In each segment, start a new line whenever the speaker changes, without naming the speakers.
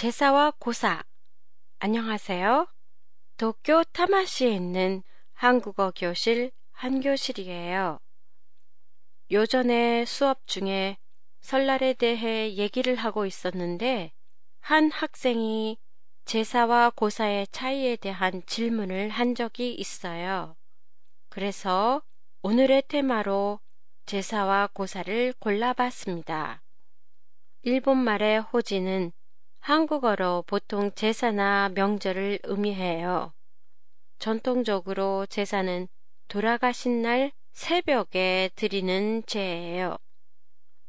제사와 고사. 안녕하세요. 도쿄 타마시에 있는 한국어 교실 한교실이에요. 요전에 수업 중에 설날에 대해 얘기를 하고 있었는데 한 학생이 제사와 고사의 차이에 대한 질문을 한 적이 있어요. 그래서 오늘의 테마로 제사와 고사를 골라봤습니다. 일본말의 호지는 한국어로 보통 제사나 명절을 의미해요. 전통적으로 제사는 돌아가신 날 새벽에 드리는 제예요.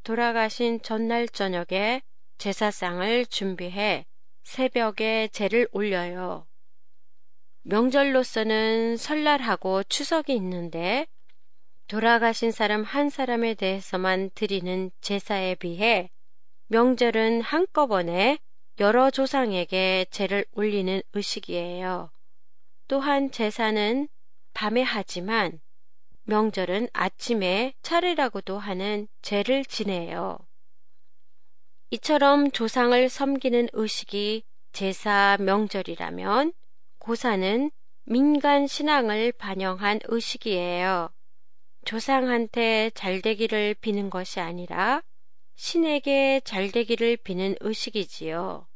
돌아가신 전날 저녁에 제사상을 준비해 새벽에 제를 올려요. 명절로서는 설날하고 추석이 있는데 돌아가신 사람 한 사람에 대해서만 드리는 제사에 비해 명절은 한꺼번에 여러 조상에게 제를 올리는 의식이에요. 또한 제사는 밤에 하지만 명절은 아침에 차례라고도 하는 제를 지내요. 이처럼 조상을 섬기는 의식이 제사 명절이라면 고사는 민간 신앙을 반영한 의식이에요. 조상한테 잘 되기를 비는 것이 아니라 신에게 잘 되기를 비는 의식이지요.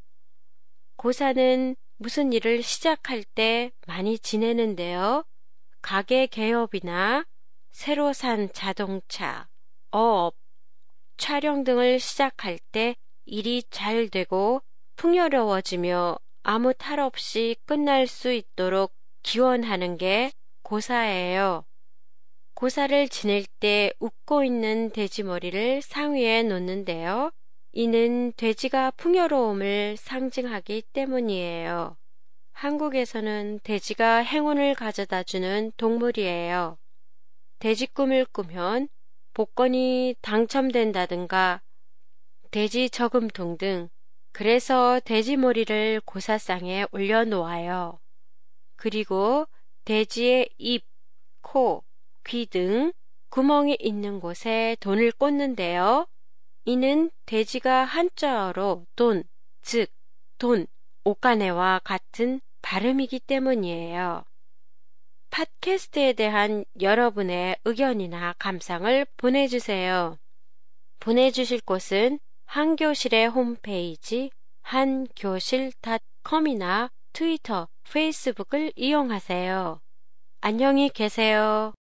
고사는 무슨 일을 시작할 때 많이 지내는데요. 가게 개업이나 새로 산 자동차, 어업, 촬영 등을 시작할 때 일이 잘 되고 풍요로워지며 아무 탈 없이 끝날 수 있도록 기원하는 게 고사예요. 고사를 지낼 때 웃고 있는 돼지머리를 상위에 놓는데요. 이는 돼지가 풍요로움을 상징하기 때문이에요. 한국에서는 돼지가 행운을 가져다 주는 동물이에요. 돼지 꿈을 꾸면 복권이 당첨된다든가 돼지 저금통 등 그래서 돼지 머리를 고사상에 올려놓아요. 그리고 돼지의 입, 코, 귀 등 구멍이 있는 곳에 돈을 꽂는데요. 이는 돼지가 한자어로 돈, 즉, 돈, 오카네와 같은 발음이기 때문이에요. 팟캐스트에 대한 여러분의 의견이나 감상을 보내주세요. 보내주실 곳은 한교실의 홈페이지 한교실.com이나 트위터, 페이스북을 이용하세요. 안녕히 계세요.